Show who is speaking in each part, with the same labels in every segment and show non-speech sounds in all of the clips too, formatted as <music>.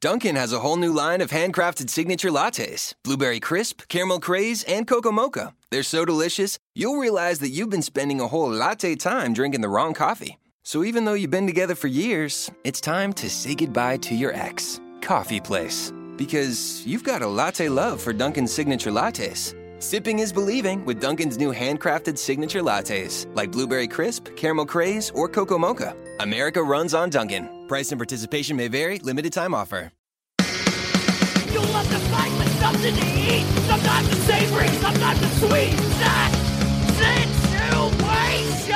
Speaker 1: Dunkin' has a whole new line of handcrafted signature lattes Blueberry Crisp, Caramel Craze, and Cocoa Mocha. They're so delicious, you'll realize that you've been spending a whole latte time drinking the wrong coffee. So even though you've been together for years, it's time to say goodbye to your ex, Coffee Place. Because you've got a latte love for Dunkin's signature lattes. Sipping is believing with Dunkin's new handcrafted signature lattes, like Blueberry Crisp, Caramel Craze, or Cocoa Mocha. America runs on Dunkin'. Price and participation may vary, limited time offer.
Speaker 2: You love to fight with something to eat. Sometimes it's savory, sometimes it's sweet. Snack situation.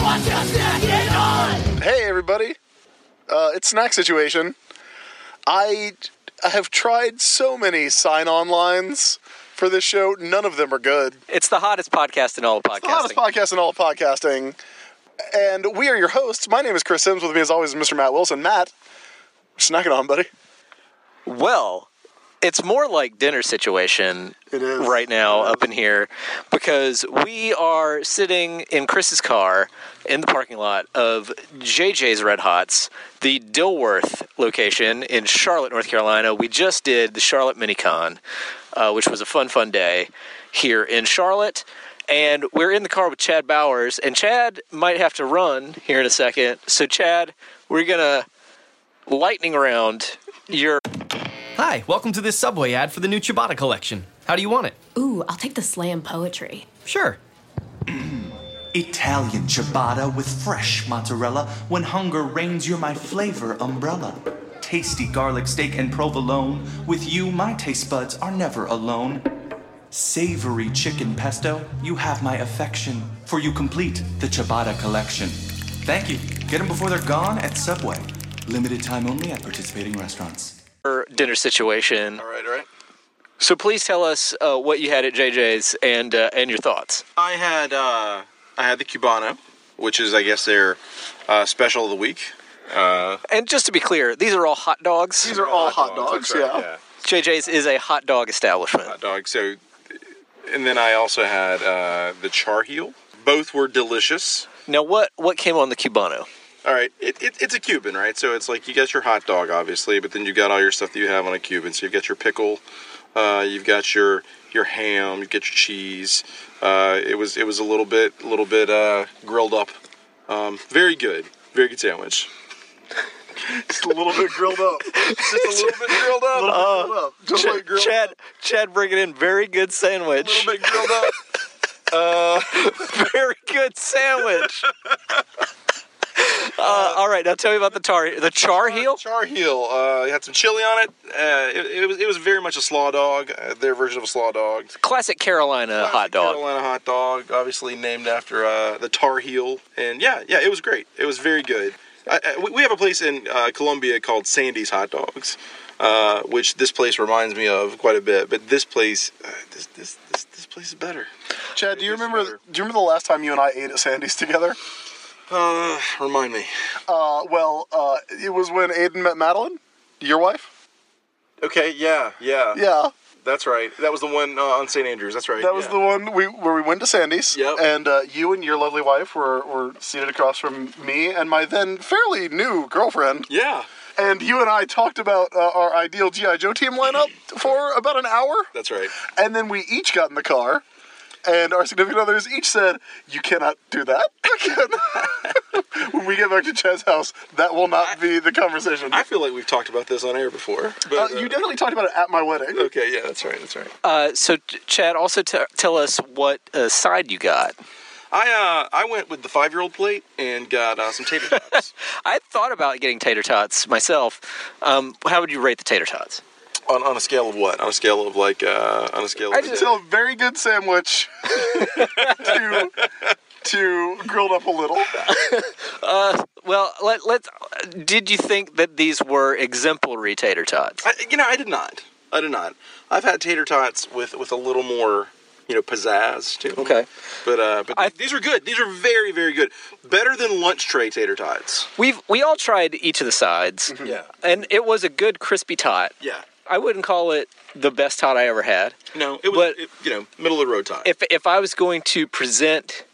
Speaker 2: Watch us get on.
Speaker 3: Hey, everybody. Uh, it's Snack Situation. I, I have tried so many sign on lines for this show. None of them are good.
Speaker 4: It's the hottest podcast in all of podcasting.
Speaker 3: The hottest podcast in all of podcasting. And we are your hosts. My name is Chris Sims. With me, as always, is Mr. Matt Wilson. Matt, snack it on, buddy.
Speaker 4: well, it's more like dinner situation right now up in here because we are sitting in Chris's car in the parking lot of JJ's Red Hots, the Dilworth location in Charlotte, North Carolina. We just did the Charlotte Minicon, uh, which was a fun, fun day here in Charlotte. And we're in the car with Chad Bowers, and Chad might have to run here in a second. So, Chad, we're gonna lightning round your
Speaker 5: Hi, welcome to this Subway ad for the new Ciabatta collection. How do you want it?
Speaker 6: Ooh, I'll take the slam poetry.
Speaker 5: Sure. <clears throat>
Speaker 7: Italian ciabatta with fresh mozzarella. When hunger reigns, you're my flavor umbrella. Tasty garlic steak and provolone. With you, my taste buds are never alone. Savory chicken pesto, you have my affection, for you complete the ciabatta collection. Thank you. Get them before they're gone at Subway. Limited time only at participating restaurants.
Speaker 4: dinner situation.
Speaker 3: All right, all right.
Speaker 4: So please tell us uh, what you had at JJ's and uh, and your thoughts.
Speaker 8: I had uh, I had the Cubano, which is I guess their uh, special of the week. Uh,
Speaker 4: And just to be clear, these are all hot dogs.
Speaker 3: These are all hot dogs,
Speaker 8: that's right,
Speaker 3: yeah.
Speaker 4: JJ's is a hot dog establishment.
Speaker 8: hot dog. So, and then I also had uh, the char heel. Both were delicious.
Speaker 4: Now, what what came on the Cubano?
Speaker 8: All right, it, it, it's a Cuban, right? So it's like you got your hot dog, obviously, but then you got all your stuff that you have on a Cuban. So you've got your pickle, uh, you've got your your ham, you get your cheese. Uh, it was it was a little bit a little bit uh, grilled up. Um, very good, very good sandwich.
Speaker 3: Just a little bit grilled up.
Speaker 8: Just a little bit grilled up.
Speaker 3: A little bit grilled up. Just
Speaker 4: Ch-
Speaker 3: like grilled
Speaker 4: Chad
Speaker 3: up.
Speaker 4: Chad bringing in very good sandwich.
Speaker 8: A little bit grilled up. <laughs> Uh, <laughs>
Speaker 4: very good sandwich. Uh, all right, now tell me about the tar the char heel.
Speaker 8: Char heel. Uh, it had some chili on it. Uh, it, it was it was very much a slaw dog. Uh, their version of a slaw dog.
Speaker 4: Classic Carolina hot dog.
Speaker 8: Carolina hot dog, obviously named after uh, the Tar Heel. And yeah, yeah, it was great. It was very good. I, I, we- we have a place in uh, Columbia called Sandy's Hot Dogs, uh, which this place reminds me of quite a bit. But this place, uh, this, this this this place is better.
Speaker 3: Chad, do you remember?
Speaker 8: better.
Speaker 3: Do you remember the last time you and I ate at Sandy's together?
Speaker 8: Uh, remind me.
Speaker 3: Uh, well, uh, it was when Aiden met Madeline, your wife.
Speaker 8: Okay, yeah, yeah,
Speaker 3: Yeah,
Speaker 8: that's right. That was the one uh, on St. Andrews. That's right.
Speaker 3: that was
Speaker 8: yeah.
Speaker 3: the one we where we went to Sandy's.
Speaker 8: Yep.
Speaker 3: And uh, you and your lovely wife were, were seated across from me and my then fairly new girlfriend.
Speaker 8: Yeah,
Speaker 3: And you and I talked about uh, our ideal GI Joe team lineup <clears throat> for about an hour.
Speaker 8: that's right.
Speaker 3: And then we each got in the car, and our significant others each said, "You cannot do that." <laughs> <laughs> when we get back to Chad's house, that will not be the conversation.
Speaker 8: I feel like we've talked about this on air before. But,
Speaker 3: uh, you definitely talked about it at my wedding.
Speaker 8: Okay, yeah, that's right. That's right.
Speaker 4: Uh, so, Ch- Chad, also t- tell us what uh, side you got.
Speaker 8: I uh, I went with the five year old plate and got uh, some tater tots. <laughs>
Speaker 4: I thought about getting tater tots myself. Um, how would you rate the tater tots?
Speaker 8: On, on a scale of what? On a scale of like uh, on a scale.
Speaker 3: I
Speaker 8: Of,
Speaker 3: just tell a very good sandwich <laughs> to to grilled up a little. <laughs>
Speaker 4: Uh, well, let, let's. Did you think that these were exemplary tater tots?
Speaker 8: I, you know, I did not. I did not. I've had tater tots with with a little more, you know, pizzazz to them.
Speaker 4: Okay.
Speaker 8: But uh, but
Speaker 4: I-
Speaker 8: these are good. These are very very good. Better than lunch tray tater tots.
Speaker 4: We've we all tried each of the sides,
Speaker 8: Yeah.
Speaker 4: and it was a good crispy tot.
Speaker 8: Yeah.
Speaker 4: I wouldn't call it the best tot I ever had.
Speaker 8: No, it was
Speaker 4: But-
Speaker 8: it- you know middle of the road tot.
Speaker 4: If if I was going to present,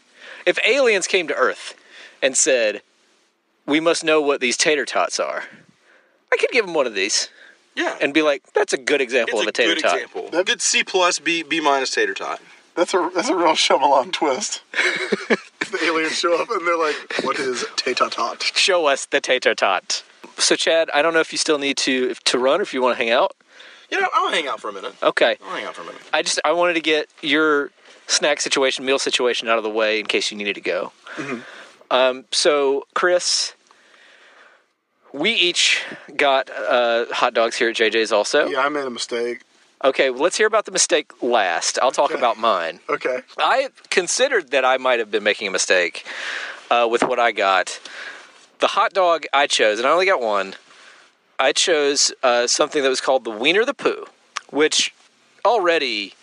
Speaker 4: if aliens came to Earth and said, "We must know what these tater tots are," I could give them one of these.
Speaker 8: Yeah.
Speaker 4: and be like, "That's a good example
Speaker 8: it's
Speaker 4: of
Speaker 8: a
Speaker 4: a tater
Speaker 8: good
Speaker 4: tot."
Speaker 8: example. Good C plus, B B minus tater tot.
Speaker 3: That's a that's a real Shyamalan twist. <laughs> the aliens show up and they're like, "What is tater-tot?"
Speaker 4: Show us the tater tot. So, Chad, I don't know if you still need to to run or if you want to hang out.
Speaker 8: You know, I'll hang out for a minute.
Speaker 4: Okay.
Speaker 8: I'll hang out for a minute.
Speaker 4: I just I wanted to get your snack situation, meal situation out of the way in case you needed to go. Um, so, Chris, we each got uh, hot dogs here at JJ's also.
Speaker 3: Yeah, I made a mistake.
Speaker 4: Okay, well, let's hear about the mistake last. I'll talk
Speaker 3: Okay.
Speaker 4: about mine.
Speaker 3: Okay.
Speaker 4: I considered that I might have been making a mistake uh, with what I got. The hot dog I chose, and I only got one. I chose uh, something that was called the Wiener the Pooh, which already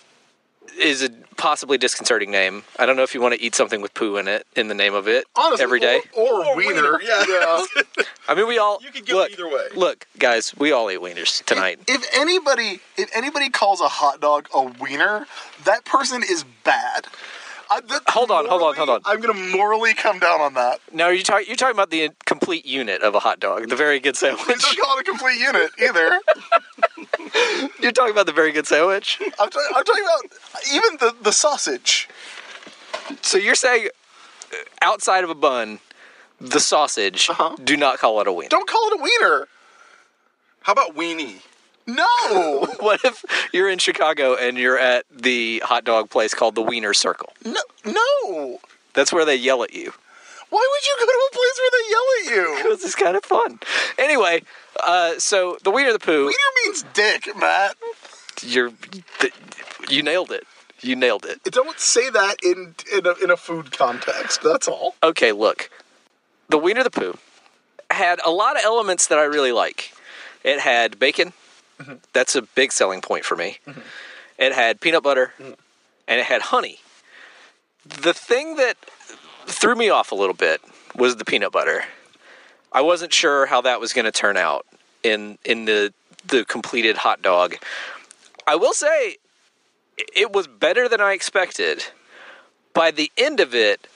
Speaker 4: is a possibly disconcerting name. I don't know if you want to eat something with poo in it in the name of it
Speaker 3: Honestly,
Speaker 4: every day.
Speaker 3: or, or,
Speaker 8: Or
Speaker 3: wiener.
Speaker 8: wiener, yeah. <laughs>
Speaker 4: I mean, we all
Speaker 8: You could go
Speaker 4: look,
Speaker 8: either way.
Speaker 4: Look, guys, we all eat wieners tonight.
Speaker 3: If anybody, if anybody calls a hot dog a wiener, that person is bad. I, that-
Speaker 4: Hold on, hold on, hold on.
Speaker 3: I'm gonna morally come down on that.
Speaker 4: Now, are you talking? You're talking about the complete unit of a hot dog, the very good sandwich.
Speaker 3: Don't call it a complete unit either. <laughs>
Speaker 4: You're talking about the very good sandwich.
Speaker 3: I'm, ta- I'm talking about even the, the sausage.
Speaker 4: So you're saying uh, outside of a bun, the sausage,
Speaker 3: Uh-huh.
Speaker 4: do not call it a wiener.
Speaker 3: Don't call it a wiener.
Speaker 8: How about weenie?
Speaker 3: No, <laughs>
Speaker 4: What if you're in Chicago and you're at the hot dog place called the Wiener Circle?
Speaker 3: no, no.
Speaker 4: That's where they yell at you.
Speaker 3: Why would you go to a place where they yell at you?
Speaker 4: Because it's kind of fun. Anyway, uh, so the Wiener the Pooh,
Speaker 3: Wiener means dick, Matt.
Speaker 4: you're, th- you nailed it. You nailed it.
Speaker 3: Don't say that in in a, in a food context. That's all.
Speaker 4: Okay, look. The Wiener the Pooh had a lot of elements that I really like. It had bacon. Mm-hmm. That's a big selling point for me. Mm-hmm. It had peanut butter mm-hmm. and it had honey. The thing that threw me off a little bit was the peanut butter. I wasn't sure how that was going to turn out in in the the completed hot dog. I will say it was better than I expected. By the end of it,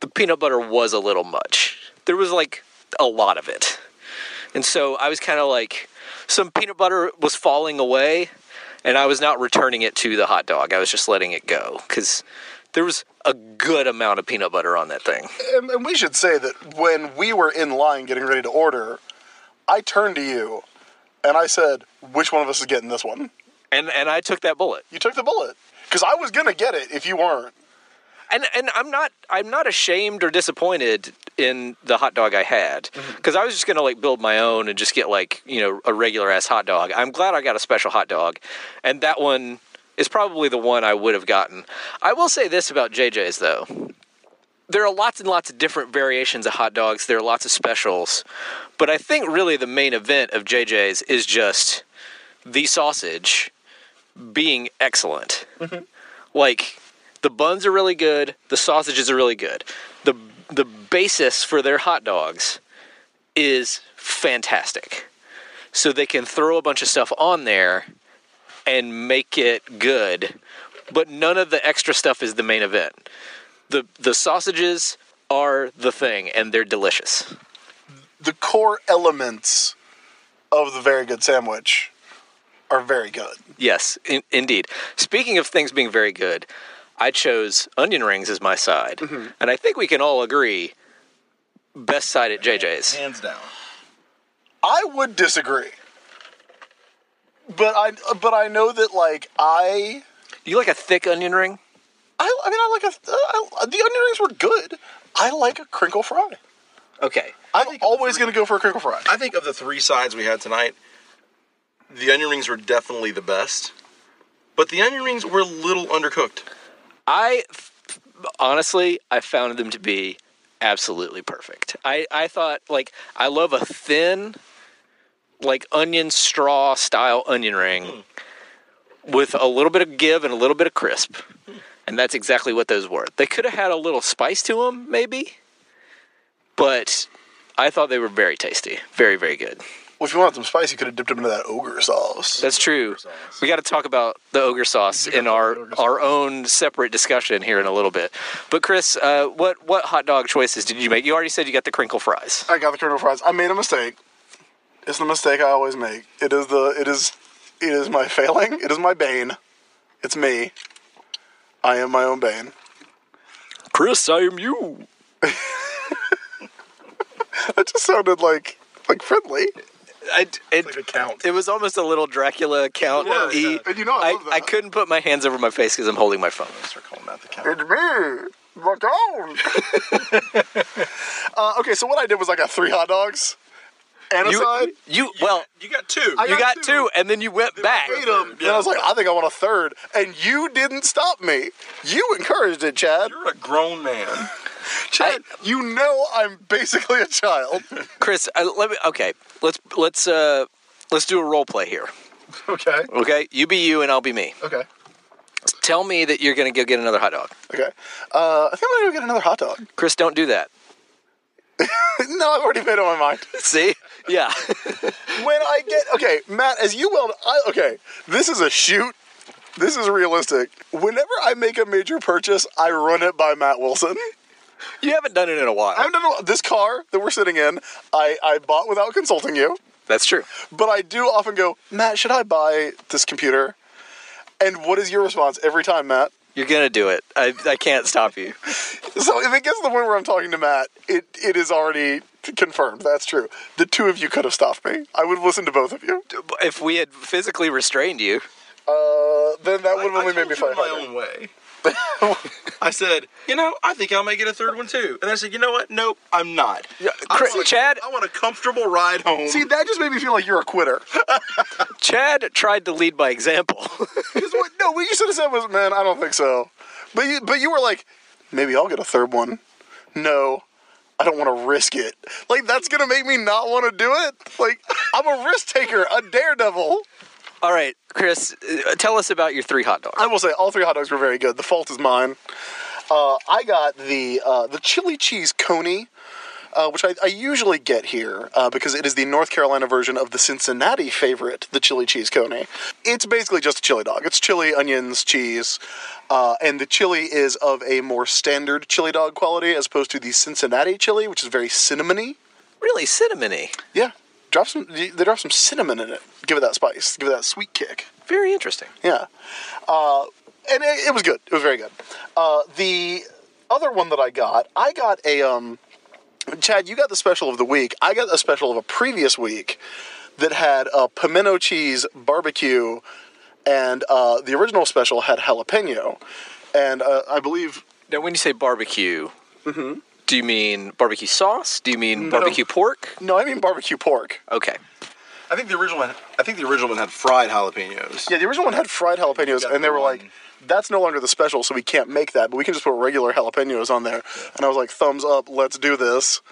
Speaker 4: the peanut butter was a little much. There was like a lot of it. And so I was kind of like, some peanut butter was falling away, and I was not returning it to the hot dog. I was just letting it go because there was a good amount of peanut butter on that thing.
Speaker 3: And, and we should say that when we were in line getting ready to order, I turned to you and I said, "Which one of us is getting this one?"
Speaker 4: And and I took that bullet.
Speaker 3: You took the bullet because I was gonna get it if you weren't.
Speaker 4: And and I'm not I'm not ashamed or disappointed in the hot dog I had mm-hmm. because I was just gonna like build my own and just get like you know a regular ass hot dog. I'm glad I got a special hot dog, and that one is probably the one I would have gotten. I will say this about JJ's though. There are lots and lots of different variations of hot dogs. There are lots of specials, but I think really the main event of JJ's is just the sausage being excellent. Mm-hmm. Like the buns are really good, the sausages are really good. The the basis for their hot dogs is fantastic. So they can throw a bunch of stuff on there and make it good, but none of the extra stuff is the main event. The the sausages are the thing and they're delicious.
Speaker 3: The core elements of the very good sandwich are very good.
Speaker 4: Yes, in, indeed. Speaking of things being very good, I chose onion rings as my side. Mm-hmm. And I think we can all agree best side at JJ's.
Speaker 8: Hands down.
Speaker 3: I would disagree, but I but I know that like I
Speaker 4: You like a thick onion ring?
Speaker 3: I, I mean I like a I, the onion rings were good. I like a crinkle fry.
Speaker 4: Okay.
Speaker 3: I'm always gonna go for a crinkle fry.
Speaker 8: I think of the three sides we had tonight, the onion rings were definitely the best. But the onion rings were a little undercooked.
Speaker 4: I honestly, I found them to be absolutely perfect. I, I thought like I love a thin like onion straw style onion ring mm. with a little bit of give and a little bit of crisp. And that's exactly what those were. They could have had a little spice to them maybe, but I thought they were very tasty. Very very good.
Speaker 3: Well, if you want some spice, you could have dipped them into that ogre sauce.
Speaker 4: That's true. We got to talk about the ogre sauce in our our own separate discussion here in a little bit. But Chris, uh, what what hot dog choices did you make? You already said you got the crinkle fries.
Speaker 3: I got the crinkle fries. I made a mistake, It's the mistake I always make. It is the it is it is my failing. It is my bane. It's me. I am my own bane.
Speaker 4: Chris, I am you. <laughs>
Speaker 3: That just sounded like like friendly.
Speaker 4: I, it,
Speaker 8: Like a count.
Speaker 4: it was almost a little Dracula count.
Speaker 8: was,
Speaker 4: E.
Speaker 8: yeah.
Speaker 3: And you know I love that.
Speaker 4: I couldn't put my hands over my face because I'm holding my phone.
Speaker 8: Start calling that the count.
Speaker 3: It's me. Look <laughs> on. uh, okay, so what I did was I got three hot dogs and a side.
Speaker 4: You, you well,
Speaker 8: You got two.
Speaker 3: I
Speaker 4: you
Speaker 3: got
Speaker 4: got
Speaker 3: two.
Speaker 4: two, and then you went back.
Speaker 3: ate 'em. And I was like, I think I want a third. And you didn't stop me. You encouraged it, Chad.
Speaker 8: You're a grown man.
Speaker 3: Chad, you know I'm basically a child. <laughs>
Speaker 4: Chris, uh, let me. Okay, let's let's uh let's do a role play here.
Speaker 3: Okay.
Speaker 4: Okay, you be you and I'll be me.
Speaker 3: Okay.
Speaker 4: Tell me that you're gonna go get another hot dog.
Speaker 3: Okay. Uh, I think I'm gonna go get another hot dog.
Speaker 4: Chris, don't do that. <laughs>
Speaker 3: no, I've already made up my mind. <laughs>
Speaker 4: See? Yeah.
Speaker 3: When I get okay, Matt, as you well, I, okay, this is a shoot. This is realistic. Whenever I make a major purchase, I run it by Matt Wilson.
Speaker 4: You haven't done it in a while.
Speaker 3: I haven't done this car that we're sitting in. I, I bought without consulting you,
Speaker 4: That's true.
Speaker 3: but I do often go, Matt, should I buy this computer? And what is your response every time, Matt?
Speaker 4: You're gonna do it. I, I can't stop you.
Speaker 3: So if it gets to the point where I'm talking to Matt, it, it is already confirmed. That's true. The two of you could have stopped me. I would have listened to both of you.
Speaker 4: If we had physically restrained you,
Speaker 3: Uh, then that would have only made me
Speaker 8: told
Speaker 3: fight
Speaker 8: my own way. I said, you know, I think I may get a third one too. And I said, you know what? Nope, I'm not. I
Speaker 4: Chris-
Speaker 8: want a-
Speaker 4: Chad-
Speaker 8: I want a comfortable ride home.
Speaker 3: See, that just made me feel like you're a quitter. <laughs>
Speaker 4: Chad tried to lead by example. <laughs>
Speaker 3: What, no, what you should have said was, "Man, I don't think so." But you, but you were like, "Maybe I'll get a third one." No, I don't want to risk it. Like that's gonna make me not want to do it. Like I'm a risk taker, a daredevil.
Speaker 4: All right, Chris, uh, tell us about your three hot dogs.
Speaker 3: I will say all three hot dogs were very good. The fault is mine. Uh, I got the uh, the chili cheese coney, uh, which I, I usually get here uh, because it is the North Carolina version of the Cincinnati favorite, the chili cheese coney. It's basically just a chili dog. It's chili, onions, cheese, uh, and the chili is of a more standard chili dog quality as opposed to the Cincinnati chili, which is very cinnamony.
Speaker 4: Really cinnamony.
Speaker 3: Yeah, drop some. They drop some cinnamon in it. Give it that spice. Give it that sweet kick.
Speaker 4: Very interesting.
Speaker 3: Yeah. Uh, and it, it was good. It was very good. Uh, the other one that I got, I got a um, Chad. You got the special of the week. I got a special of a previous week that had a pimento cheese barbecue, and uh, the original special had jalapeno, and uh, I believe
Speaker 4: Now, when you say barbecue,
Speaker 3: Mm-hmm.
Speaker 4: Do you mean barbecue sauce? Do you mean barbecue pork?
Speaker 3: no, I mean barbecue pork.
Speaker 4: Okay.
Speaker 8: I think the original one. I think the original one had fried jalapenos.
Speaker 3: Yeah, the original one had fried jalapenos,
Speaker 8: got
Speaker 3: and they
Speaker 8: the
Speaker 3: were
Speaker 8: one-
Speaker 3: like, "That's no longer the special, so we can't make that, but we can just put regular jalapenos on there." And I was like, "Thumbs up, let's do this."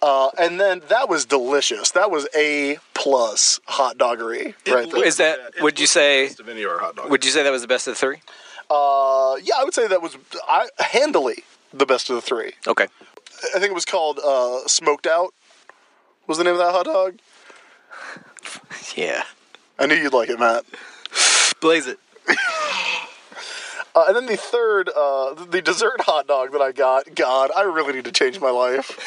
Speaker 3: Uh, and then that was delicious. That was a plus hot doggery right there.
Speaker 4: Is that? would you say?
Speaker 8: Of any of our hot dogs.
Speaker 4: Would you say that was the best of the three?
Speaker 3: Uh, yeah, I would say that was I, handily the best of the three.
Speaker 4: Okay.
Speaker 3: I think it was called uh, Smoked Out. Was the name of that hot dog? <laughs>
Speaker 4: Yeah.
Speaker 3: I knew you'd like it, Matt.
Speaker 4: Blaze it. <laughs>
Speaker 3: Uh, and then the third, uh, the dessert hot dog that I got. God, I really need to change my life.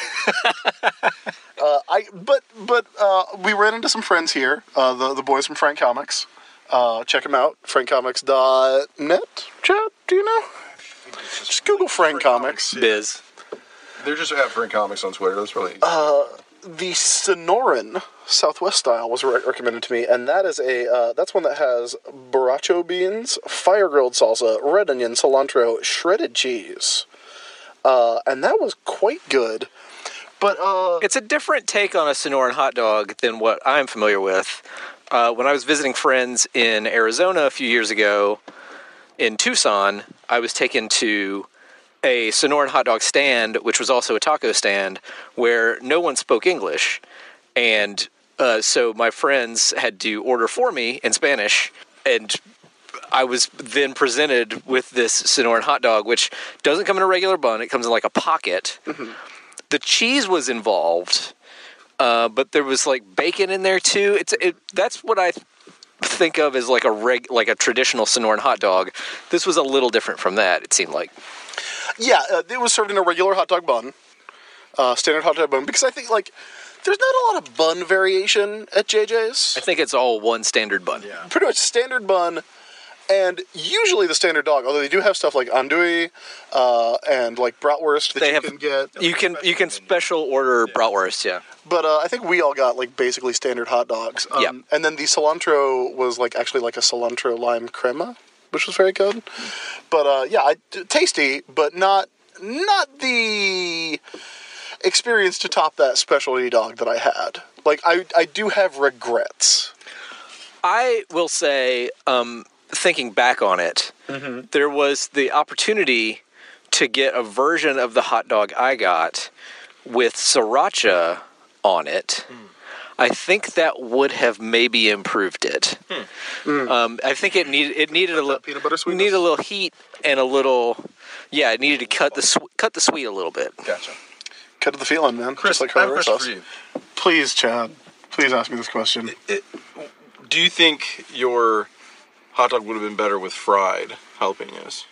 Speaker 3: <laughs> uh, I but but uh, we ran into some friends here. Uh, the the boys from Frank Comics. Uh, check them out. FrankComics.net. Chad, do you know? Just Google Frank Comics.
Speaker 4: Biz.
Speaker 8: They're just at Frank Comics on Twitter. That's really.
Speaker 3: The Sonoran Southwest style was re- recommended to me, and that is a uh, that's one that has borracho beans, fire grilled salsa, red onion, cilantro, shredded cheese, uh, and that was quite good. But uh,
Speaker 4: It's a different take on a Sonoran hot dog than what I'm familiar with. Uh, when I was visiting friends in Arizona a few years ago in Tucson, I was taken to a Sonoran hot dog stand, which was also a taco stand, where no one spoke English. And uh, so my friends had to order for me in Spanish. And I was then presented with this Sonoran hot dog, which doesn't come in a regular bun, it comes in like a pocket the cheese was involved, uh, but there was like bacon in there too. It's it. That's what I think of as like a reg, like a traditional Sonoran hot dog. This was a little different from that. It seemed like.
Speaker 3: yeah, uh, it was served in a regular hot dog bun, uh, standard hot dog bun. Because I think like There's not a lot of bun variation at JJ's.
Speaker 4: I think it's all one standard bun.
Speaker 8: Yeah.
Speaker 3: Pretty much standard bun, and usually the standard dog. Although they do have stuff like andouille uh, and like bratwurst that
Speaker 4: They
Speaker 3: you
Speaker 4: have-
Speaker 3: can get.
Speaker 4: You can you can special order bratwurst, yeah.
Speaker 3: But uh, I think we all got like basically standard hot dogs. Um,
Speaker 4: Yep.
Speaker 3: And then the cilantro was like actually like a cilantro lime crema, which was very good. But uh, yeah, I, tasty, but not not the experience to top that specialty dog that I had. Like I I do have regrets.
Speaker 4: I will say, um, thinking back on it, mm-hmm. there was the opportunity to get a version of the hot dog I got with sriracha on it. Hmm. I think that would have maybe improved it. Hmm. Hmm. Um, I think it needed it needed a little
Speaker 3: peanut butter sweetness?
Speaker 4: needed a little heat and a little yeah, it needed to cut the sw- cut the sweet a little bit.
Speaker 8: Gotcha.
Speaker 3: Cut to the feeling, man.
Speaker 8: Chris,
Speaker 3: Just like
Speaker 8: I have a
Speaker 3: Herrera
Speaker 8: question
Speaker 3: sauce.
Speaker 8: for you.
Speaker 3: Please, Chad. Please ask me this question.
Speaker 8: Do you think your hot dog would have been better with fried jalapenos?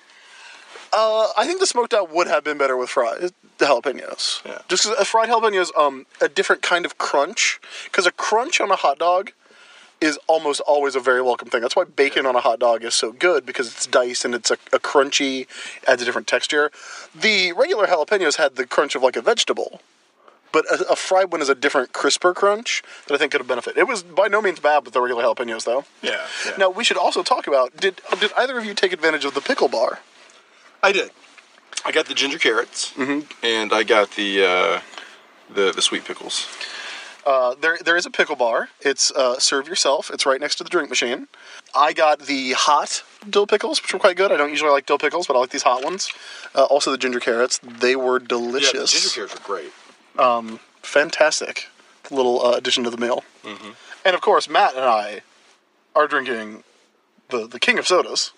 Speaker 3: Uh, I think the smoked out would have been better with fried the jalapenos.
Speaker 8: Yeah.
Speaker 3: Just 'cause a fried jalapeno is um a different kind of crunch. Because a crunch on a hot dog is almost always a very welcome thing. That's why bacon on a hot dog is so good because it's diced and it's a, a crunchy, adds a different texture. The regular jalapenos had the crunch of like a vegetable. But a, a fried one is a different, crisper crunch that I think could have benefited. It was by no means bad with the regular jalapenos, though.
Speaker 8: Yeah. yeah.
Speaker 3: Now we should also talk about did did either of you take advantage of the pickle bar?
Speaker 8: I did. I got the ginger carrots, and I got the uh, the the sweet pickles.
Speaker 3: Uh, there, there is a pickle bar. It's uh, serve yourself. It's right next to the drink machine. I got the hot dill pickles, which were quite good. I don't usually like dill pickles, but I like these hot ones. Uh, also, the ginger carrots. They were delicious.
Speaker 8: Yeah, the ginger carrots are great.
Speaker 3: Fantastic little uh, addition to the meal. And of course, Matt and I are drinking the the king of sodas,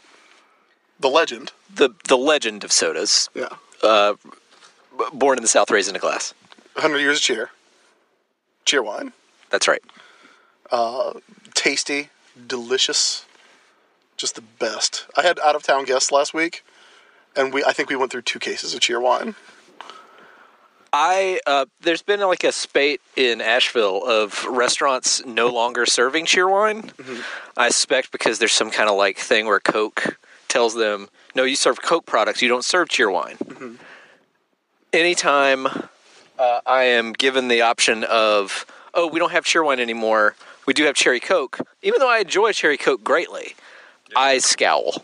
Speaker 3: the legend.
Speaker 4: The the legend of sodas,
Speaker 3: Yeah,
Speaker 4: b- born in the South, raised in a glass.
Speaker 3: 100 years of cheer. Cheerwine.
Speaker 4: That's right.
Speaker 3: Uh, tasty, delicious, just the best. I had out of town guests last week, and we I think we went through two cases of Cheerwine.
Speaker 4: I uh, there's been like a spate in Asheville of restaurants no longer serving Cheerwine. I suspect because there's some kind of like thing where Coke tells them, "No, you serve Coke products. You don't serve Cheerwine." Anytime uh, I am given the option of, "Oh, we don't have Cheerwine anymore. We do have cherry Coke," even though I enjoy cherry Coke greatly, I scowl.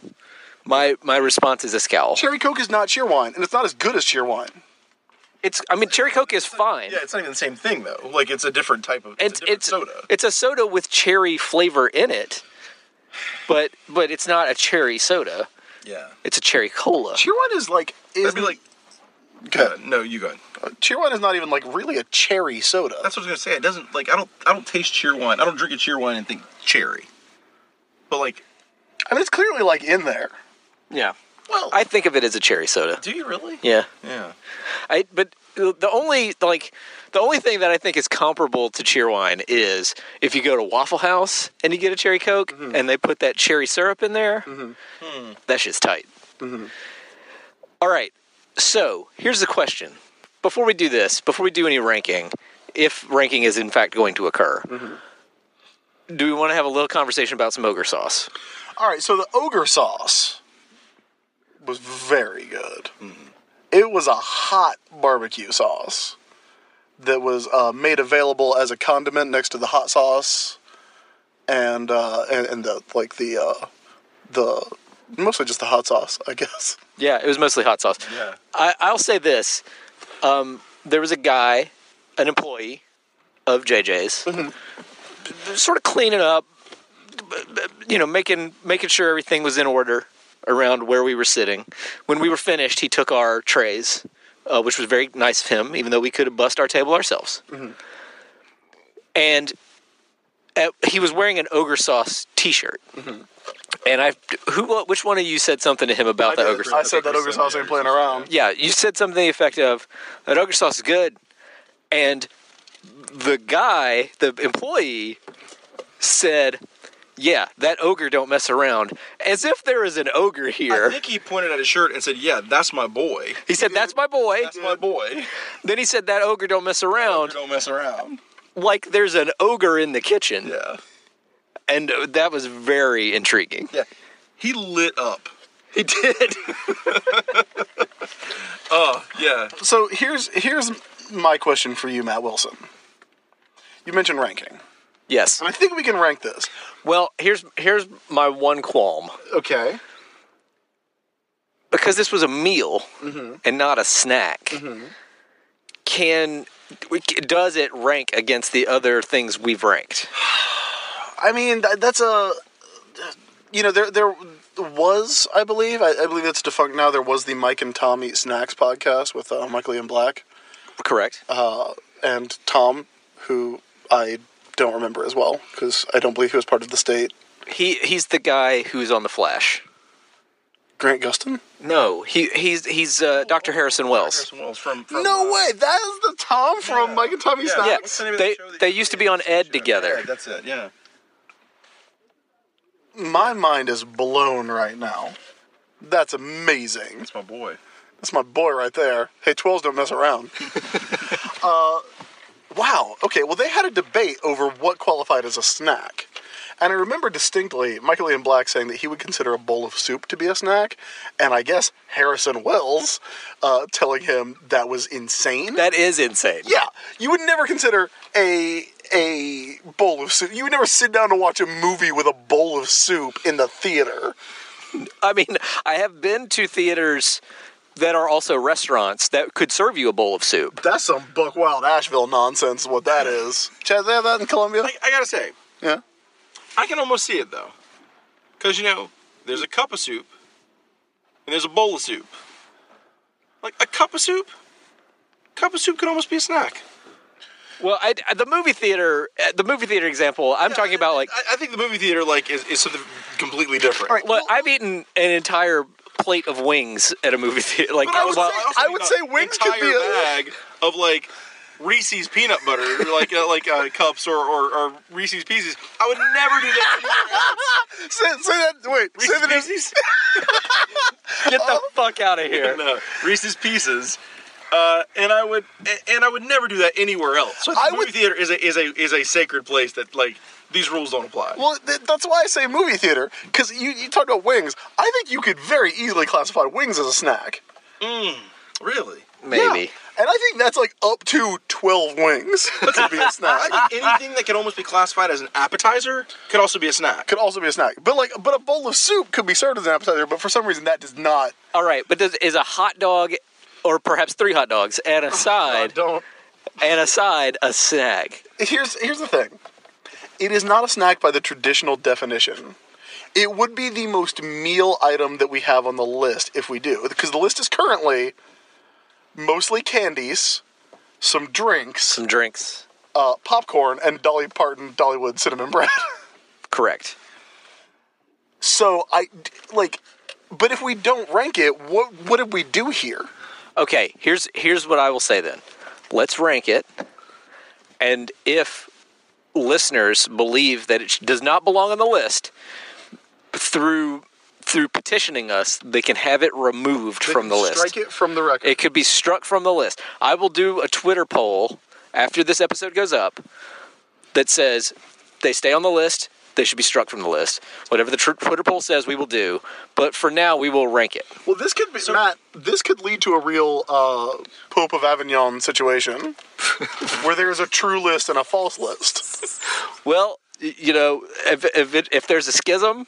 Speaker 4: My my response is a scowl.
Speaker 3: Cherry Coke is not Cheerwine, and it's not as good as Cheerwine.
Speaker 4: It's I mean cherry Coke is fine.
Speaker 8: Yeah, it's not even the same thing though. Like it's a different type of
Speaker 4: it's
Speaker 8: a different
Speaker 4: it's
Speaker 8: soda.
Speaker 4: It's a soda with cherry flavor in it, but but it's not a cherry soda.
Speaker 8: yeah.
Speaker 4: It's a cherry cola.
Speaker 3: Cheer one is like is
Speaker 8: That'd be like.
Speaker 3: Okay.
Speaker 8: Yeah, no, you go ahead.
Speaker 3: Uh, cheer one is not even like really a cherry soda.
Speaker 8: That's what I was gonna say. It doesn't like I don't I don't taste cheer one. I don't drink a cheer one and think cherry. But like,
Speaker 3: I mean, it's clearly like in there.
Speaker 4: Yeah,
Speaker 8: well,
Speaker 4: I think of it as a cherry soda.
Speaker 8: do you really?
Speaker 4: Yeah,
Speaker 8: Yeah.
Speaker 4: I but the only like the only thing that I think is comparable to Cheerwine is if you go to Waffle House and you get a cherry Coke
Speaker 8: Mm-hmm.
Speaker 4: and they put that cherry syrup in there. That shit's tight.
Speaker 8: Mm-hmm.
Speaker 4: All right, so here's the question: before we do this, before we do any ranking, if ranking is in fact going to occur.
Speaker 8: Mm-hmm.
Speaker 4: Do we want to have a little conversation about some ogre sauce?
Speaker 3: All right, so the ogre sauce was very good. It was a hot barbecue sauce that was uh, made available as a condiment next to the hot sauce, and uh, and, and the like the uh, the mostly just the hot sauce, I guess.
Speaker 4: Yeah, it was mostly hot sauce.
Speaker 8: Yeah.
Speaker 4: I, I'll say this: um, there was a guy, an employee of JJ's, sort of cleaning up, you know, making making sure everything was in order around where we were sitting. When we were finished, he took our trays, uh, which was very nice of him, even though we could have bust our table ourselves. And uh, he was wearing an ogre sauce T-shirt. And I, who, which one of you said something to him about the
Speaker 8: did.
Speaker 4: ogre sauce?
Speaker 3: I said that ogre sauce ain't playing around.
Speaker 4: Yeah, you said something to the effect of that ogre sauce is good, and the guy, the employee, said, "Yeah, that ogre don't mess around." As if there is an ogre here.
Speaker 8: I think he pointed at his shirt and said, "Yeah, that's my boy.
Speaker 4: He said, "That's my boy."
Speaker 8: That's my boy.
Speaker 4: Then he said, "That ogre don't mess around."
Speaker 8: Don't mess around."
Speaker 4: like there's an ogre in the kitchen,
Speaker 8: Yeah.
Speaker 4: and that was very intriguing.
Speaker 8: Yeah. He lit up.
Speaker 4: He did.
Speaker 8: Oh, <laughs> yeah.
Speaker 3: So here's here's my question for you, Matt Wilson. You mentioned ranking,
Speaker 4: yes.
Speaker 3: and I think we can rank this.
Speaker 4: Well, here's here's my one qualm
Speaker 3: Okay.
Speaker 4: because this was a meal mm-hmm. and not a snack. Mm-hmm. Can does it rank against the other things we've ranked?
Speaker 3: I mean, that's a you know there there was I believe I, I believe it's defunct now. There was the Mike and Tom Eat Snacks podcast with uh, Michael Ian Black
Speaker 4: Correct.
Speaker 3: Uh, and Tom, who I don't remember as well because I don't believe he was part of the state.
Speaker 4: he he's the guy who's on the Flash.
Speaker 3: Grant Gustin?
Speaker 4: No, he he's he's uh, Dr. Harrison Wells.
Speaker 8: Harrison Wells from, from
Speaker 3: No
Speaker 8: uh,
Speaker 3: way! That is the Tom from Mike and Tom Eat
Speaker 8: Yeah.
Speaker 3: Snacks.
Speaker 4: Yeah,
Speaker 8: What's the name of
Speaker 4: they
Speaker 8: the
Speaker 4: they used to be on Ed
Speaker 8: Yeah,
Speaker 4: together.
Speaker 8: that's it. Yeah.
Speaker 3: My mind is blown right now. That's amazing.
Speaker 8: That's my boy.
Speaker 3: That's my boy right there. Hey, 12s don't mess around. <laughs> uh, wow. Okay, well, they had a debate over what qualified as a snack. And I remember distinctly Michael Ian Black saying that he would consider a bowl of soup to be a snack. And I guess Harrison Wells uh, telling him that was insane.
Speaker 4: That is insane.
Speaker 3: yeah, you would never consider a a bowl of soup. You would never sit down to watch a movie with a bowl of soup in the theater.
Speaker 4: I mean, I have been to theaters that are also restaurants that could serve you a bowl of soup.
Speaker 3: That's some Buck Wild Asheville nonsense. What that is. Chad, they have that in Columbia?
Speaker 8: I, I gotta say,
Speaker 3: Yeah.
Speaker 8: I can almost see it though, because you know, there's a cup of soup, and there's a bowl of soup. Like a cup of soup, cup of soup could almost be a snack.
Speaker 4: Well, I, the movie theater, uh, the movie theater example, I'm talking about like,
Speaker 8: I, I think the movie theater like is, is something completely different.
Speaker 3: All right.
Speaker 4: look, I've eaten an entire plate of wings at a movie theater. Like,
Speaker 8: But I would,
Speaker 4: well,
Speaker 8: say,
Speaker 3: I would say wings could be a-
Speaker 8: bag of like Reese's peanut butter, like uh, like uh, cups or, or, or Reese's Pieces. I would never do that else. <laughs>
Speaker 3: Say, say that. Wait. say.
Speaker 8: Reese's Pieces. <laughs>
Speaker 4: get the fuck out <laughs> of here.
Speaker 8: no, Reese's Pieces. Uh, and I would, and I would never do that anywhere else. So
Speaker 3: I
Speaker 8: the movie
Speaker 3: would-
Speaker 8: theater is a is a is a sacred place that like these rules don't apply.
Speaker 3: Well, th- that's why I say movie theater. Because you, you talk about wings. I think you could very easily classify wings as a snack.
Speaker 8: Mm, really,
Speaker 4: Maybe.
Speaker 3: Yeah. And I think that's like up to 12 wings <laughs> to be a snack.
Speaker 8: Anything that can almost be classified as an appetizer could also be a snack.
Speaker 3: could also be a snack. But like, but a bowl of soup could be served as an appetizer. But for some reason, that does not.
Speaker 4: All right, but does, is a hot dog, or perhaps three hot dogs, and a <laughs> side,
Speaker 3: Don't.
Speaker 4: and a side, a snack?
Speaker 3: Here's here's the thing. It is not a snack by the traditional definition. It would be the most meal item that we have on the list if we do, because the list is currently mostly candies, some drinks,
Speaker 4: Some drinks.
Speaker 3: uh, popcorn, and Dolly Parton Dollywood cinnamon bread. <laughs>
Speaker 4: Correct.
Speaker 3: so I like, but if we don't rank it, what what did we do here?
Speaker 4: Okay, here's here's what I will say then. Let's rank it, and if listeners believe that it does not belong on the list, through through petitioning us, they can have it removed from the list.
Speaker 3: Strike it from the record.
Speaker 4: It could be struck from the list. I will do a Twitter poll after this episode goes up that says they stay on the list, they should be struck from the list. Whatever the tr- Twitter poll says, we will do. But for now, we will rank it.
Speaker 3: Well, this could be Matt. This could lead to a real uh, Pope of Avignon situation, <laughs> where there is a true list and a false list.
Speaker 4: Well, y- you know, if if, it, if there's a schism,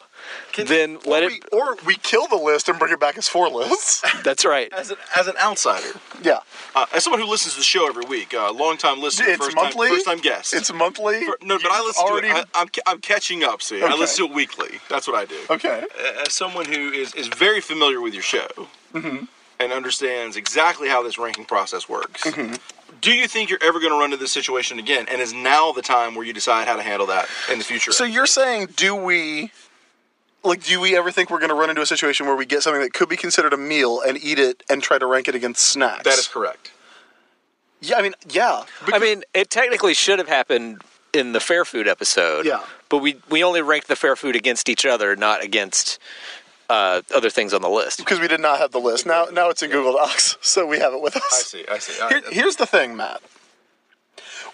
Speaker 4: then let
Speaker 3: or,
Speaker 4: it.
Speaker 3: we, or we kill the list and bring it back as four lists. <laughs>
Speaker 4: That's right.
Speaker 8: As an as an outsider,
Speaker 3: yeah,
Speaker 8: uh, as someone who listens to the show every week, uh, long time listener,
Speaker 3: it's
Speaker 8: first
Speaker 3: monthly.
Speaker 8: time first time guest.
Speaker 3: It's monthly.
Speaker 8: For- no, but I
Speaker 3: You've
Speaker 8: listen
Speaker 3: already...
Speaker 8: to it. I, I'm ca- I'm catching up. See, I
Speaker 3: Okay.
Speaker 8: listen to it weekly. That's what I do.
Speaker 3: Okay.
Speaker 8: As someone who is is very familiar with your show
Speaker 3: Mm-hmm.
Speaker 8: and understands exactly how this ranking process works. Do you think you're ever going to run into this situation again? And is now the time where you decide how to handle that in the future?
Speaker 3: So you're saying, do we, like, do we ever think we're going to run into a situation where we get something that could be considered a meal and eat it and try to rank it against snacks?
Speaker 8: that is correct.
Speaker 3: Yeah, I mean, yeah.
Speaker 4: I mean, it technically should have happened in the fair food episode.
Speaker 3: Yeah.
Speaker 4: But we we only ranked the fair food against each other, not against uh, other things on the list.
Speaker 3: because we did not have the list. Now, now it's in Google Docs, <laughs> so we have it with us.
Speaker 8: I see. I see. All
Speaker 3: Here,
Speaker 8: right.
Speaker 3: here's the thing, Matt.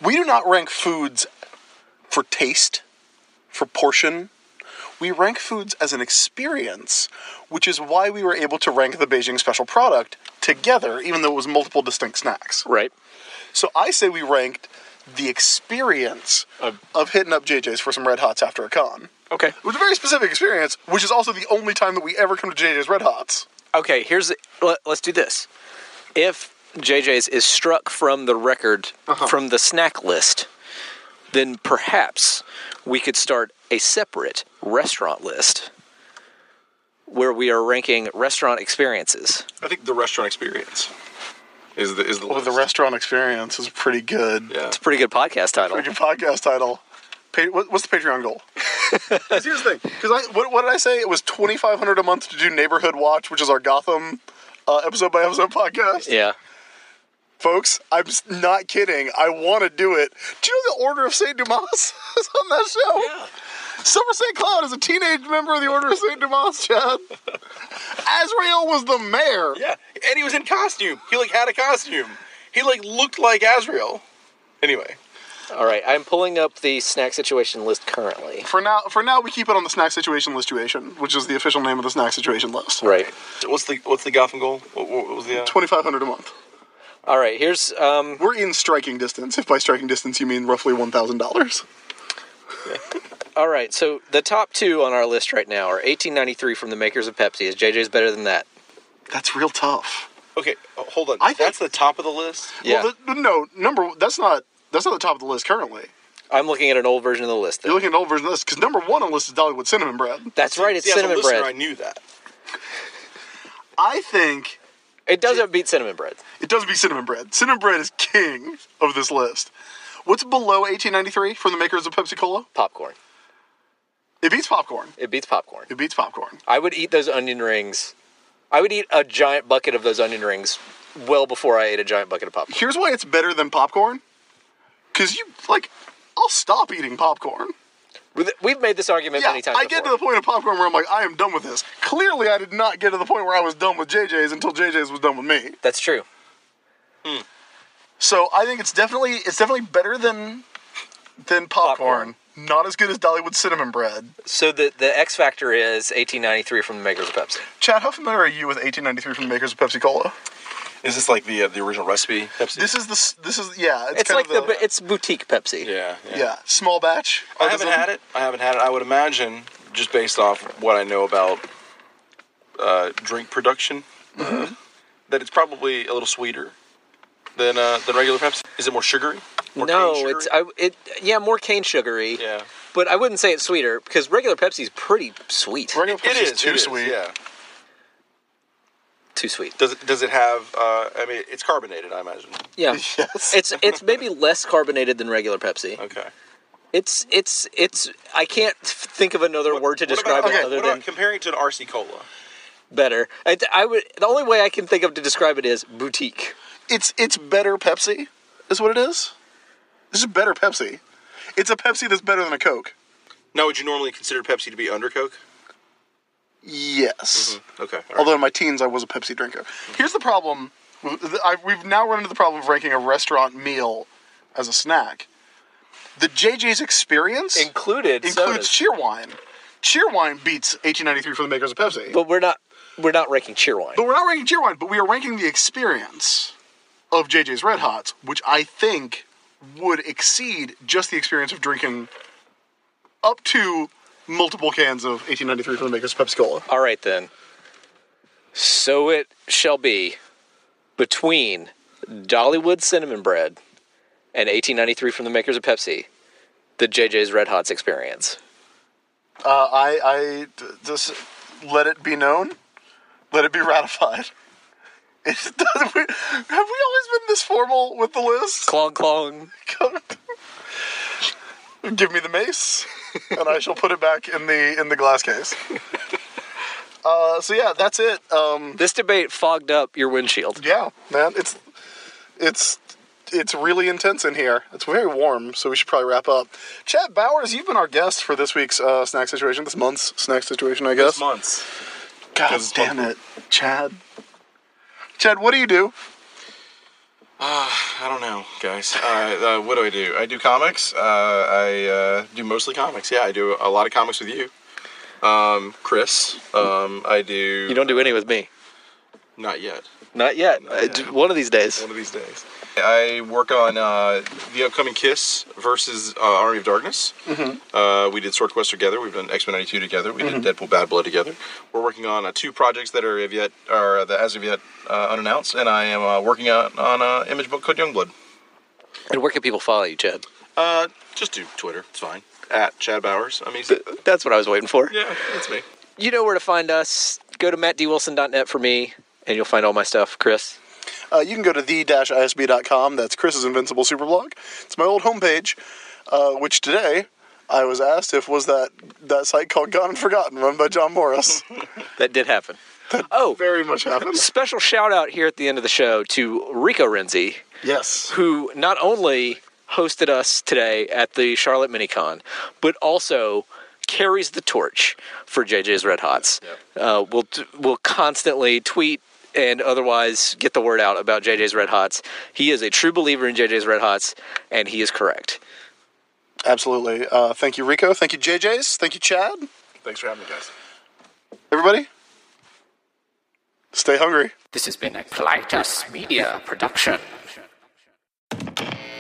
Speaker 3: We do not rank foods for taste, for portion. We rank foods as an experience, which is why we were able to rank the Beijing special product together, even though it was multiple distinct snacks.
Speaker 4: Right.
Speaker 3: So I say we ranked the experience uh, of hitting up JJ's for some Red Hots after a con.
Speaker 4: Okay.
Speaker 3: It was a very specific experience, which is also the only time that we ever come to JJ's Red Hots.
Speaker 4: Okay, here's the, let, let's do this. If JJ's is struck from the record uh-huh. from the snack list, then perhaps we could start a separate restaurant list where we are ranking restaurant experiences.
Speaker 8: I think the restaurant experience is the is the
Speaker 3: Well, the restaurant experience is pretty good.
Speaker 8: Yeah.
Speaker 4: It's a pretty good podcast title.
Speaker 3: Pretty good podcast title. Pa- what's the Patreon goal? <laughs> here's the thing. Because I what, what did I say? It was twenty five hundred a month to do Neighborhood Watch, which is our Gotham uh, episode by episode podcast.
Speaker 4: Yeah.
Speaker 3: Folks, I'm not kidding. I want to do it. Do you know the Order of Saint Dumas <laughs> is on that show? Yeah. Silver St. Cloud is a teenage member of the Order of Saint Dumas, Chad. Azrael was the mayor.
Speaker 8: Yeah, and he was in costume. He like had a costume. He like looked like Azrael. Anyway,
Speaker 4: All right, I'm pulling up the snack situation list currently.
Speaker 3: For now, for now, we keep it on the snack situation listuation, which is the official name of the snack situation list.
Speaker 4: Right.
Speaker 8: so what's the what's the Gotham goal? What, what was the? Uh,
Speaker 3: Twenty five hundred a month.
Speaker 4: All right, here's um
Speaker 3: We're in striking distance. If by striking distance you mean roughly one thousand dollars. <laughs>
Speaker 4: all right, so the top 2 on our list right now are 1893 from the makers of Pepsi. Is JJ's better than that?
Speaker 3: That's real tough.
Speaker 8: okay, uh, hold on.
Speaker 3: I think-
Speaker 8: That's the top of the list.
Speaker 4: Yeah.
Speaker 3: Well, the, no, number that's not that's not the top of the list currently.
Speaker 4: I'm looking at an old version of the list.
Speaker 3: You're looking at the old version of this because number one on the list is Dollywood cinnamon bread.
Speaker 4: That's right, it's
Speaker 8: See, as a
Speaker 4: cinnamon
Speaker 8: listener,
Speaker 4: bread.
Speaker 8: I knew that.
Speaker 3: I think
Speaker 4: It doesn't beat cinnamon bread.
Speaker 3: it does be cinnamon bread. Cinnamon bread is king of this list. What's below 1893 from the makers of Pepsi Cola?
Speaker 4: Popcorn.
Speaker 3: It beats popcorn.
Speaker 4: It beats popcorn.
Speaker 3: It beats popcorn.
Speaker 4: I would eat those onion rings. I would eat a giant bucket of those onion rings well before I ate a giant bucket of popcorn.
Speaker 3: Here's why it's better than popcorn. Because you like, I'll stop eating popcorn.
Speaker 4: We've made this argument
Speaker 3: Yeah,
Speaker 4: many times
Speaker 3: I get to the point of popcorn where I'm like, I am done with this. Clearly, I did not get to the point where I was done with JJ's until JJ's was done with me.
Speaker 4: That's true.
Speaker 3: So I think it's definitely it's definitely better than than popcorn. Not as good as Dollywood cinnamon bread.
Speaker 4: So the the X factor is 1893 from the makers of Pepsi.
Speaker 3: Chad, how familiar are you with 1893 from the makers of Pepsi Cola?
Speaker 8: Is this like the uh, the original recipe? Pepsi.
Speaker 3: This is the s- this is yeah. It's,
Speaker 4: It's,
Speaker 3: kind
Speaker 4: like
Speaker 3: of
Speaker 4: the, it's boutique Pepsi.
Speaker 8: yeah, yeah.
Speaker 3: yeah small batch.
Speaker 8: I haven't had it. I haven't had it. I would imagine, just based off what I know about uh, drink production,
Speaker 3: Mm-hmm.
Speaker 8: that it's probably a little sweeter than uh, than regular Pepsi. Is it more sugary? More
Speaker 4: no,
Speaker 8: cane
Speaker 4: it's? I, it yeah more cane sugary.
Speaker 8: yeah.
Speaker 4: But I wouldn't say it's sweeter because regular Pepsi's pretty sweet.
Speaker 3: Regular
Speaker 8: It
Speaker 3: Pepsi's
Speaker 8: is
Speaker 3: too
Speaker 8: it is,
Speaker 3: sweet.
Speaker 8: Yeah.
Speaker 4: Too sweet.
Speaker 8: Does it does it have? Uh, I mean, it's carbonated. I imagine.
Speaker 4: Yeah. <laughs>
Speaker 3: Yes.
Speaker 4: It's it's maybe less carbonated than regular Pepsi.
Speaker 8: Okay.
Speaker 4: It's it's it's I can't think of another word to describe
Speaker 8: about,
Speaker 4: it
Speaker 8: okay,
Speaker 4: other
Speaker 8: what
Speaker 4: than
Speaker 8: comparing it to an RC Cola?
Speaker 4: better. I, I would the only way I can think of to describe it is boutique.
Speaker 3: It's it's better Pepsi, is what it is. This is better Pepsi. It's a Pepsi that's better than a Coke.
Speaker 8: Now, would you normally consider Pepsi to be under Coke?
Speaker 3: Yes. Mm-hmm.
Speaker 8: Okay. all right.
Speaker 3: Although in my teens I was a Pepsi drinker. Here's the problem. I, we've now run into the problem of ranking a restaurant meal as a snack. The JJ's experience
Speaker 4: Included
Speaker 3: includes
Speaker 4: sodas.
Speaker 3: Cheerwine. Cheerwine beats 1893 for the makers of Pepsi.
Speaker 4: But we're not we're not ranking Cheerwine.
Speaker 3: But we're not ranking Cheerwine, but we are ranking the experience of JJ's Red Hots, which I think would exceed just the experience of drinking up to multiple cans of 1893 from the makers of Pepsi Cola.
Speaker 4: All right then. So it shall be between Dollywood cinnamon bread and 1893 from the makers of Pepsi, the JJ's Red Hots experience.
Speaker 3: Uh, I, I d- just let it be known, let it be <laughs> ratified. It does, we, have we always formal with the list?
Speaker 4: Clong clong. <laughs>
Speaker 3: Give me the mace, and I shall put it back in the in the glass case. <laughs> Uh, so yeah, that's it. Um,
Speaker 4: This debate fogged up your windshield.
Speaker 3: yeah, man, it's it's it's really intense in here. It's very warm, so we should probably wrap up. Chad Bowers, you've been our guest for this week's uh, snack situation, this month's snack situation, I guess.
Speaker 8: Six months.
Speaker 3: God damn it, Chad. Chad, what do you do?
Speaker 8: I don't know, guys. Uh, uh, what do I do? I do comics. Uh, I uh, do mostly comics. Yeah, I do a lot of comics with you, um, Chris. Um, I do.
Speaker 4: You don't do any with me.
Speaker 8: Not yet.
Speaker 4: Not yet.
Speaker 8: Not yet.
Speaker 4: Uh, One of these days.
Speaker 8: One of these days. I work on uh, the upcoming Kiss versus uh, Army of Darkness. Mm-hmm. Uh, we did Swordquest together. We've done X-Men '92 together. We did Deadpool Bad Blood together. We're working on uh, two projects that are of yet are that as of yet uh, unannounced, and I am uh, working on on an image book called Youngblood.
Speaker 4: And where can people follow you, Chad?
Speaker 8: Uh, just do Twitter. It's fine. At Chad Bowers. I'm easy.
Speaker 4: That's what I was waiting for.
Speaker 8: Yeah, that's me.
Speaker 4: You know where to find us. Go to mattdwilson.net for me, and you'll find all my stuff. Chris.
Speaker 3: Uh, you can go to the-isb.com. That's Chris's Invincible Superblog. It's my old homepage, uh, which today I was asked if was that that site called Gone and Forgotten, run by John Morris. <laughs>
Speaker 4: That did happen. <laughs> oh,
Speaker 3: Very much happened.
Speaker 4: special shout out here at the end of the show to Rico Renzi,
Speaker 3: Yes.
Speaker 4: who not only hosted us today at the Charlotte Minicon, but also carries the torch for JJ's Red Hots. Uh, we'll we'll constantly tweet and otherwise get the word out about JJ's Red Hots. He is a true believer in JJ's Red Hots, and he is correct.
Speaker 3: Absolutely. Uh, thank you, Rico. Thank you, JJ's. Thank you, Chad.
Speaker 8: Thanks for having me, guys.
Speaker 3: Everybody, stay hungry.
Speaker 9: This has been a Clitus Media production.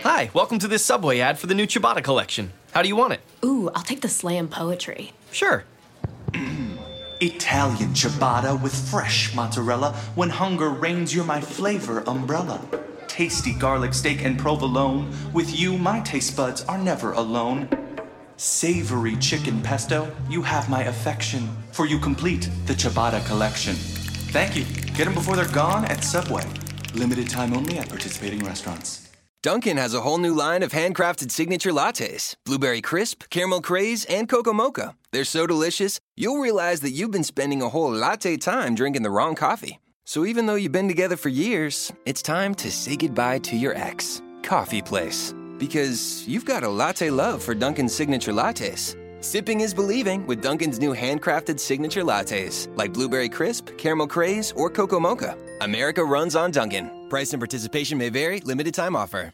Speaker 5: Hi, welcome to this Subway ad for the new Ciabatta collection. How do you want it?
Speaker 6: Ooh, I'll take the slam poetry.
Speaker 5: Sure. <clears throat>
Speaker 7: Italian ciabatta with fresh mozzarella. When hunger reigns, you're my flavor umbrella. Tasty garlic steak and provolone. With you, my taste buds are never alone. Savory chicken pesto, you have my affection, for you complete the ciabatta collection. Thank you. Get them before they're gone at Subway. Limited time only at participating restaurants.
Speaker 1: Dunkin' has a whole new line of handcrafted signature lattes Blueberry Crisp, Caramel Craze, and Cocoa Mocha. They're so delicious, you'll realize that you've been spending a whole latte time drinking the wrong coffee. So even though you've been together for years, it's time to say goodbye to your ex, Coffee Place. Because you've got a latte love for Dunkin's signature lattes. Sipping is believing with Dunkin's new handcrafted signature lattes, like Blueberry Crisp, Caramel Craze, or Cocoa Mocha. America runs on Dunkin'. Price and participation may vary, limited time offer.